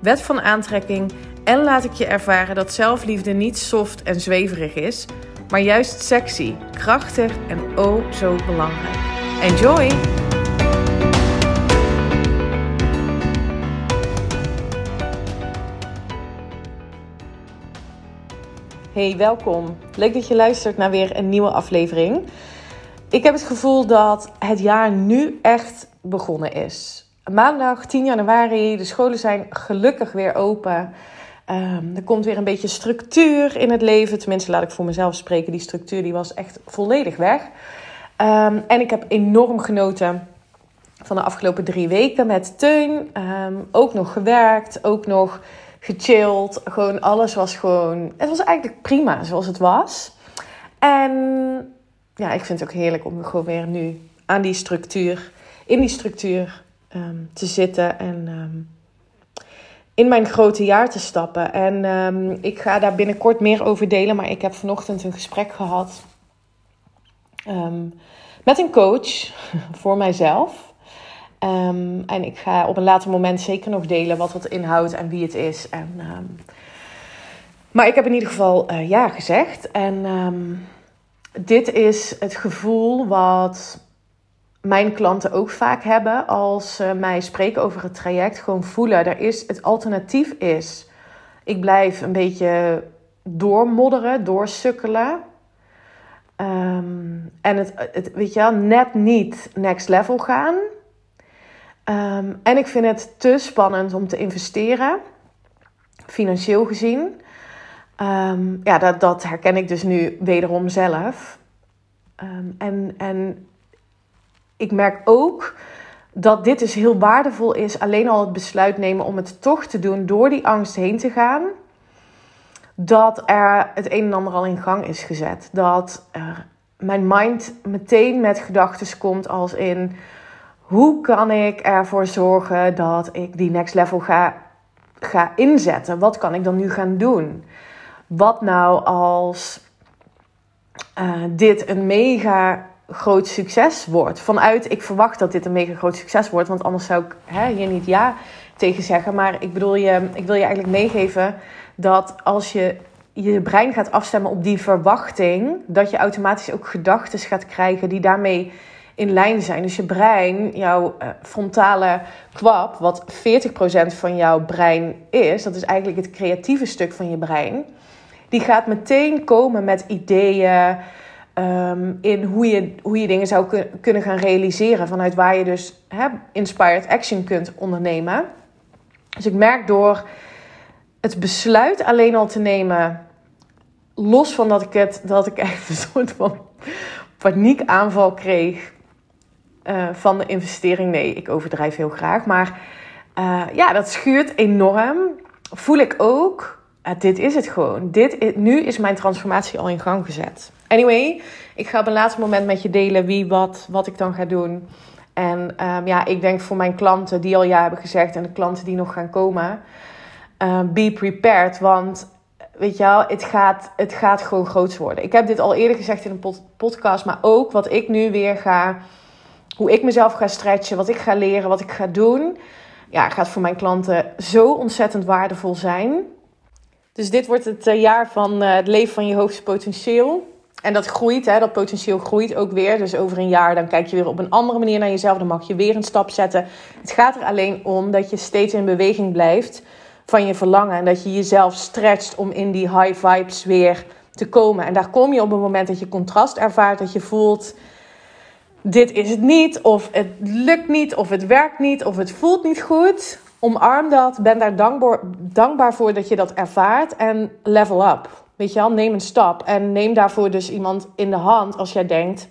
wet van aantrekking en laat ik je ervaren dat zelfliefde niet soft en zweverig is, maar juist sexy, krachtig en oh zo belangrijk. Enjoy! Hey, welkom. Leuk dat je luistert naar weer een nieuwe aflevering. Ik heb het gevoel dat het jaar nu echt begonnen is. Maandag 10 januari, de scholen zijn gelukkig weer open. Um, er komt weer een beetje structuur in het leven. Tenminste, laat ik voor mezelf spreken. Die structuur die was echt volledig weg. Um, en ik heb enorm genoten van de afgelopen drie weken met Teun. Um, ook nog gewerkt, ook nog gechilled. Gewoon alles was gewoon... Het was eigenlijk prima zoals het was. En ja, ik vind het ook heerlijk om gewoon weer nu aan die structuur... In die structuur te zitten en in mijn grote jaar te stappen. En um, ik ga daar binnenkort meer over delen. Maar ik heb vanochtend een gesprek gehad met een coach voor mijzelf. En ik ga op een later moment zeker nog delen wat het inhoudt en wie het is. En, maar ik heb in ieder geval uh, ja gezegd. En dit is het gevoel wat mijn klanten ook vaak hebben als ze mij spreken over het traject. Gewoon voelen, er is, het alternatief is, ik blijf een beetje doormodderen, doorsukkelen. Um, en het, het, weet je wel, net niet next level gaan. Um, en ik vind het te spannend om te investeren, financieel gezien. Um, ja, dat, dat herken ik dus nu wederom zelf. en, en ik merk ook dat dit dus heel waardevol is. Alleen al het besluit nemen om het toch te doen door die angst heen te gaan. Dat er het een en ander al in gang is gezet. Dat mijn mind meteen met gedachten komt als in... Hoe kan ik ervoor zorgen dat ik die next level ga, ga inzetten? Wat kan ik dan nu gaan doen? Wat nou als uh, dit een mega groot succes wordt. Vanuit, ik verwacht dat dit een mega groot succes wordt, want anders zou ik hè, hier niet ja tegen zeggen. Maar ik bedoel, je, ik wil je eigenlijk meegeven dat als je je brein gaat afstemmen op die verwachting, dat je automatisch ook gedachten gaat krijgen die daarmee in lijn zijn. Dus je brein, jouw uh, frontale kwap, wat 40% van jouw brein is, dat is eigenlijk het creatieve stuk van je brein, die gaat meteen komen met ideeën um, in hoe je, hoe je dingen zou kun, kunnen gaan realiseren. Vanuit waar je dus hè, inspired action kunt ondernemen. Dus ik merk door het besluit alleen al te nemen, los van dat ik, het, dat ik echt een soort van paniekaanval kreeg uh, van de investering. Nee, ik overdrijf heel graag. Maar uh, ja, dat schuurt enorm. Voel ik ook. Uh, dit is het gewoon. Dit, nu is mijn transformatie al in gang gezet. Anyway, ik ga op een laatste moment met je delen wie, wat, wat ik dan ga doen. En um, ja, ik denk voor mijn klanten die al ja hebben gezegd en de klanten die nog gaan komen, uh, be prepared. Want weet je wel, het gaat, het gaat gewoon groots worden. Ik heb dit al eerder gezegd in een pod podcast, maar ook wat ik nu weer ga, hoe ik mezelf ga stretchen, wat ik ga leren, wat ik ga doen. Ja, gaat voor mijn klanten zo ontzettend waardevol zijn. Dus dit wordt het uh, jaar van uh, het leven van je hoogste potentieel. En dat groeit, hè, dat potentieel groeit ook weer. Dus over een jaar dan kijk je weer op een andere manier naar jezelf. Dan mag je weer een stap zetten. Het gaat er alleen om dat je steeds in beweging blijft van je verlangen. En dat je jezelf stretcht om in die high vibes weer te komen. En daar kom je op het moment dat je contrast ervaart. Dat je voelt, dit is het niet. Of het lukt niet. Of het werkt niet. Of het voelt niet goed. Omarm dat. Ben daar dankbaar, dankbaar voor dat je dat ervaart. En level up. Weet je wel, neem een stap en neem daarvoor dus iemand in de hand als jij denkt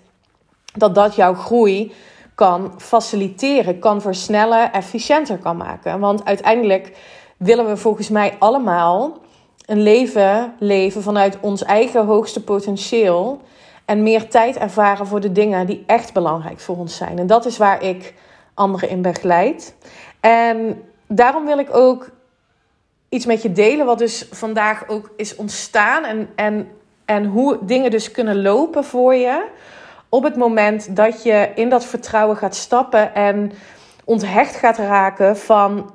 dat dat jouw groei kan faciliteren, kan versnellen, efficiënter kan maken. Want uiteindelijk willen we volgens mij allemaal een leven leven vanuit ons eigen hoogste potentieel. En meer tijd ervaren voor de dingen die echt belangrijk voor ons zijn. En dat is waar ik anderen in begeleid. En daarom wil ik ook iets met je delen, wat dus vandaag ook is ontstaan. En, en, en hoe dingen dus kunnen lopen voor je. Op het moment dat je in dat vertrouwen gaat stappen en onthecht gaat raken van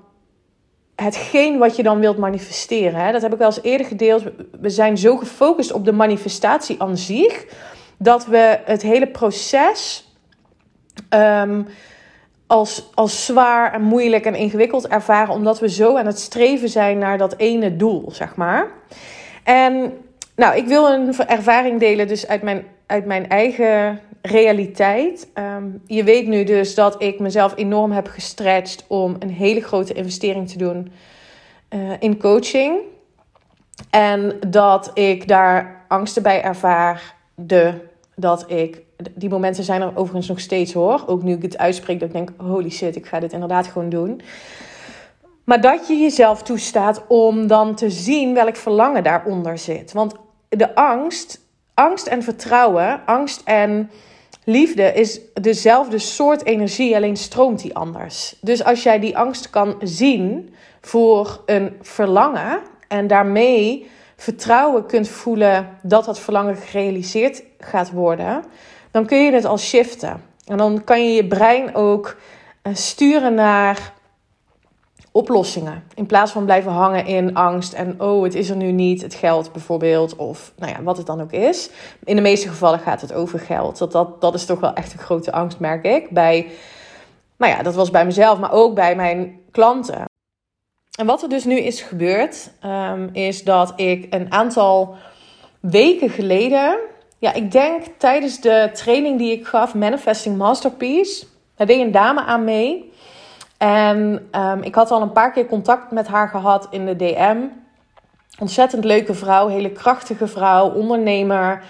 hetgeen wat je dan wilt manifesteren. Dat heb ik wel eens eerder gedeeld. We zijn zo gefocust op de manifestatie aan zich, dat we het hele proces ehm, als, als zwaar en moeilijk en ingewikkeld ervaren, omdat we zo aan het streven zijn naar dat ene doel, zeg maar. En nou, ik wil een ervaring delen dus uit mijn, uit mijn eigen realiteit. Ehm, je weet nu dus dat ik mezelf enorm heb gestretched om een hele grote investering te doen uh, in coaching. En dat ik daar angsten bij ervaar. De, dat ik, die momenten zijn er overigens nog steeds hoor. Ook nu ik het uitspreek, dat ik denk: holy shit, ik ga dit inderdaad gewoon doen. Maar dat je jezelf toestaat om dan te zien welk verlangen daaronder zit. Want de angst, angst en vertrouwen, angst en liefde is dezelfde soort energie, alleen stroomt die anders. Dus als jij die angst kan zien voor een verlangen en daarmee vertrouwen kunt voelen dat dat verlangen gerealiseerd gaat worden, dan kun je het al shiften. En dan kan je je brein ook eh, sturen naar oplossingen. In plaats van blijven hangen in angst en oh, het is er nu niet, het geld bijvoorbeeld, of nou ja, wat het dan ook is. In de meeste gevallen gaat het over geld. Dat, dat, dat is toch wel echt een grote angst, merk ik. Bij, nou ja, dat was bij mezelf, maar ook bij mijn klanten. En wat er dus nu is gebeurd, um, is dat ik een aantal weken geleden, ja, ik denk tijdens de training die ik gaf, Manifesting Masterpiece, daar deed een dame aan mee. En um, ik had al een paar keer contact met haar gehad in de DM. Ontzettend leuke vrouw, hele krachtige vrouw, ondernemer,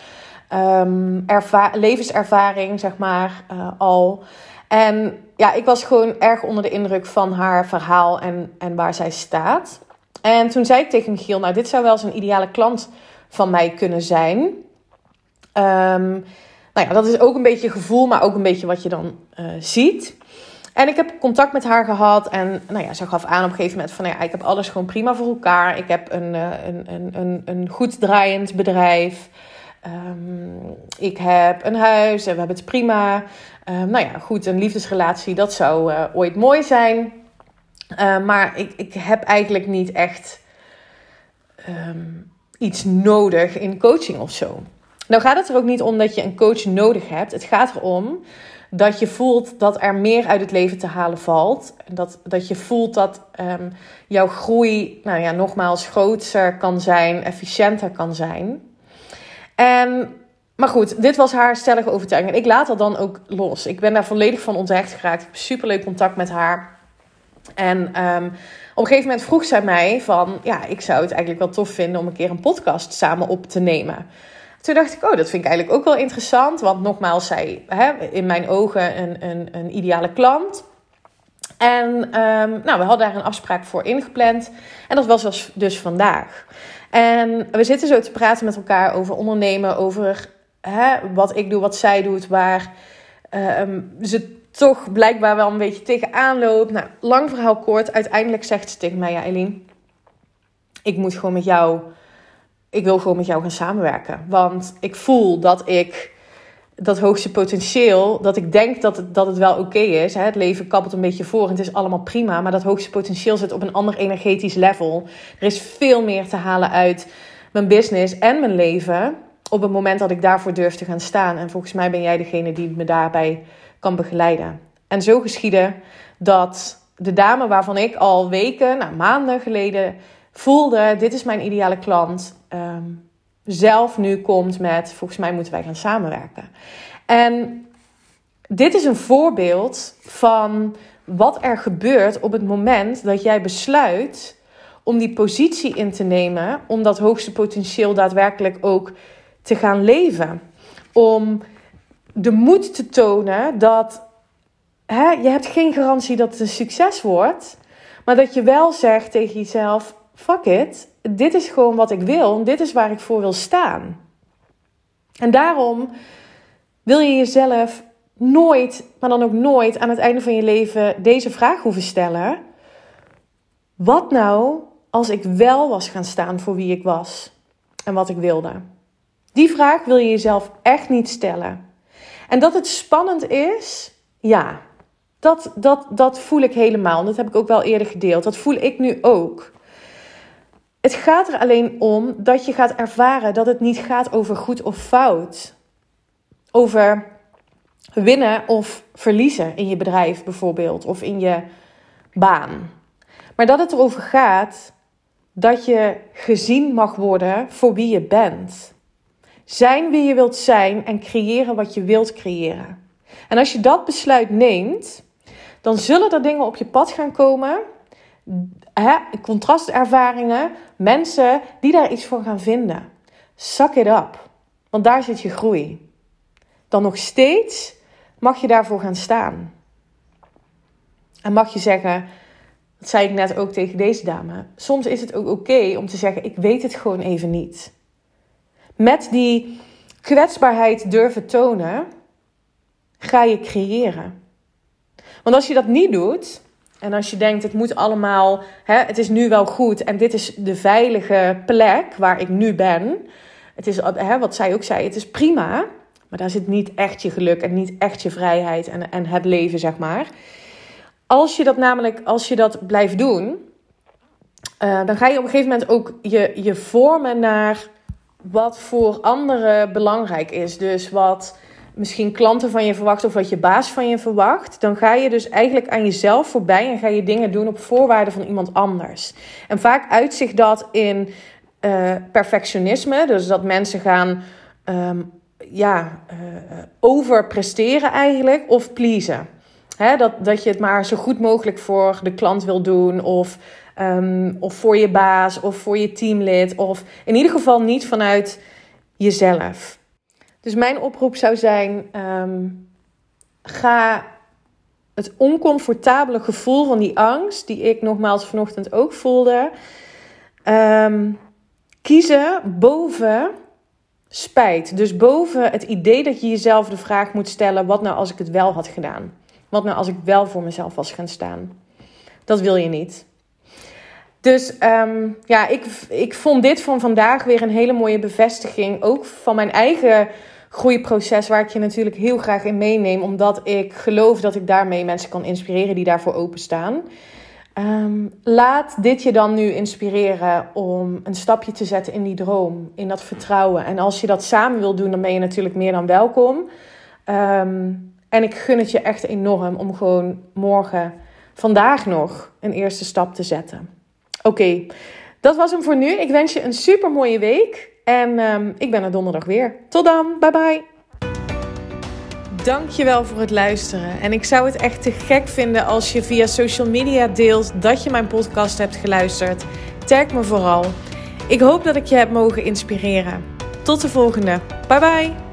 um, levenservaring, zeg maar, uh, al. En ja, ik was gewoon erg onder de indruk van haar verhaal en, en waar zij staat. En toen zei ik tegen Michiel, nou, dit zou wel eens een ideale klant van mij kunnen zijn. Um, nou ja, dat is ook een beetje gevoel, maar ook een beetje wat je dan uh, ziet. En ik heb contact met haar gehad. En nou ja, ze gaf aan op een gegeven moment van... Ja, ik heb alles gewoon prima voor elkaar. Ik heb een, eh, een, een, een, een goed draaiend bedrijf. Um, ik heb een huis en we hebben het prima. Um, nou ja, goed, een liefdesrelatie, dat zou uh, ooit mooi zijn. Uh, maar ik, ik heb eigenlijk niet echt iets nodig in coaching of zo. Nou gaat het er ook niet om dat je een coach nodig hebt. Het gaat erom dat je voelt dat er meer uit het leven te halen valt. Dat, dat je voelt dat jouw groei, nou ja, nogmaals, groter kan zijn, efficiënter kan zijn. En, maar goed, dit was haar stellige overtuiging. En ik laat dat dan ook los. Ik ben daar volledig van onthecht geraakt. Ik heb superleuk contact met haar. En um, op een gegeven moment vroeg zij mij van... Ja, ik zou het eigenlijk wel tof vinden om een keer een podcast samen op te nemen. Toen dacht ik, oh, dat vind ik eigenlijk ook wel interessant. Want nogmaals, zij hè, in mijn ogen een, een, een ideale klant. En um, nou, we hadden daar een afspraak voor ingepland. En dat was dus vandaag. En we zitten zo te praten met elkaar over ondernemen, over hè, wat ik doe, wat zij doet, waar um, ze toch blijkbaar wel een beetje tegenaan loopt. Nou, lang verhaal kort. Uiteindelijk zegt ze tegen mij, ja, Eline, ik moet gewoon met jou ik wil gewoon met jou gaan samenwerken. Want ik voel dat ik dat hoogste potentieel, dat ik denk dat het, dat het wel oké is. Hè? Het leven kabbelt een beetje voor en het is allemaal prima. Maar dat hoogste potentieel zit op een ander energetisch level. Er is veel meer te halen uit mijn business en mijn leven. Op het moment dat ik daarvoor durf te gaan staan. En volgens mij ben jij degene die me daarbij kan begeleiden. En zo geschiedde dat de dame waarvan ik al weken, nou maanden geleden voelde: dit is mijn ideale klant um, zelf nu komt met: volgens mij moeten wij gaan samenwerken. En dit is een voorbeeld van wat er gebeurt op het moment dat jij besluit om die positie in te nemen, om dat hoogste potentieel daadwerkelijk ook te gaan leven. Om de moed te tonen dat hè, je hebt geen garantie dat het een succes wordt, maar dat je wel zegt tegen jezelf: fuck it, dit is gewoon wat ik wil. Dit is waar ik voor wil staan. En daarom wil je jezelf nooit, maar dan ook nooit aan het einde van je leven deze vraag hoeven stellen. Wat nou als ik wel was gaan staan voor wie ik was en wat ik wilde? Die vraag wil je jezelf echt niet stellen. En dat het spannend is, ja, dat, dat, dat voel ik helemaal. Dat heb ik ook wel eerder gedeeld. Dat voel ik nu ook. Het gaat er alleen om dat je gaat ervaren dat het niet gaat over goed of fout. Over winnen of verliezen in je bedrijf bijvoorbeeld, of in je baan. Maar dat het erover gaat dat je gezien mag worden voor wie je bent. Zijn wie je wilt zijn en creëren wat je wilt creëren. En als je dat besluit neemt, dan zullen er dingen op je pad gaan komen, hè, contrastervaringen, mensen die daar iets voor gaan vinden. Suck it up, want daar zit je groei. Dan nog steeds mag je daarvoor gaan staan. En mag je zeggen, dat zei ik net ook tegen deze dame, soms is het ook oké om te zeggen, ik weet het gewoon even niet. Met die kwetsbaarheid durven tonen, ga je creëren. Want als je dat niet doet, en als je denkt, het moet allemaal, hè, het is nu wel goed en dit is de veilige plek waar ik nu ben. Het is, hè, wat zij ook zei, het is prima. Maar daar zit niet echt je geluk en niet echt je vrijheid en, en het leven, zeg maar. Als je dat namelijk, als je dat blijft doen, uh, dan ga je op een gegeven moment ook je, je vormen naar wat voor anderen belangrijk is. Dus wat misschien klanten van je verwachten of wat je baas van je verwacht, dan ga je dus eigenlijk aan jezelf voorbij en ga je dingen doen op voorwaarden van iemand anders. En vaak uitzicht dat in uh, perfectionisme, dus dat mensen gaan um, ja, uh, overpresteren eigenlijk of pleasen. Dat, dat je het maar zo goed mogelijk voor de klant wil doen of, um, of voor je baas of voor je teamlid of in ieder geval niet vanuit jezelf. Dus mijn oproep zou zijn: um, ga het oncomfortabele gevoel van die angst, die ik nogmaals vanochtend ook voelde, um, kiezen boven spijt. Dus boven het idee dat je jezelf de vraag moet stellen: wat nou als ik het wel had gedaan? Wat nou als ik wel voor mezelf was gaan staan? Dat wil je niet. Dus um, ja, ik, ik vond dit van vandaag weer een hele mooie bevestiging. Ook van mijn eigen groeiproces, waar ik je natuurlijk heel graag in meeneem. Omdat ik geloof dat ik daarmee mensen kan inspireren die daarvoor openstaan. Um, laat dit je dan nu inspireren om een stapje te zetten in die droom, in dat vertrouwen. En als je dat samen wil doen, dan ben je natuurlijk meer dan welkom. Um, en ik gun het je echt enorm om gewoon morgen, vandaag nog, een eerste stap te zetten. Oké, dat was hem voor nu. Ik wens je een super mooie week. En um, ik ben er donderdag weer. Tot dan. Bye bye. Dankjewel voor het luisteren. En ik zou het echt te gek vinden als je via social media deelt dat je mijn podcast hebt geluisterd. Tag me vooral. Ik hoop dat ik je heb mogen inspireren. Tot de volgende. Bye bye.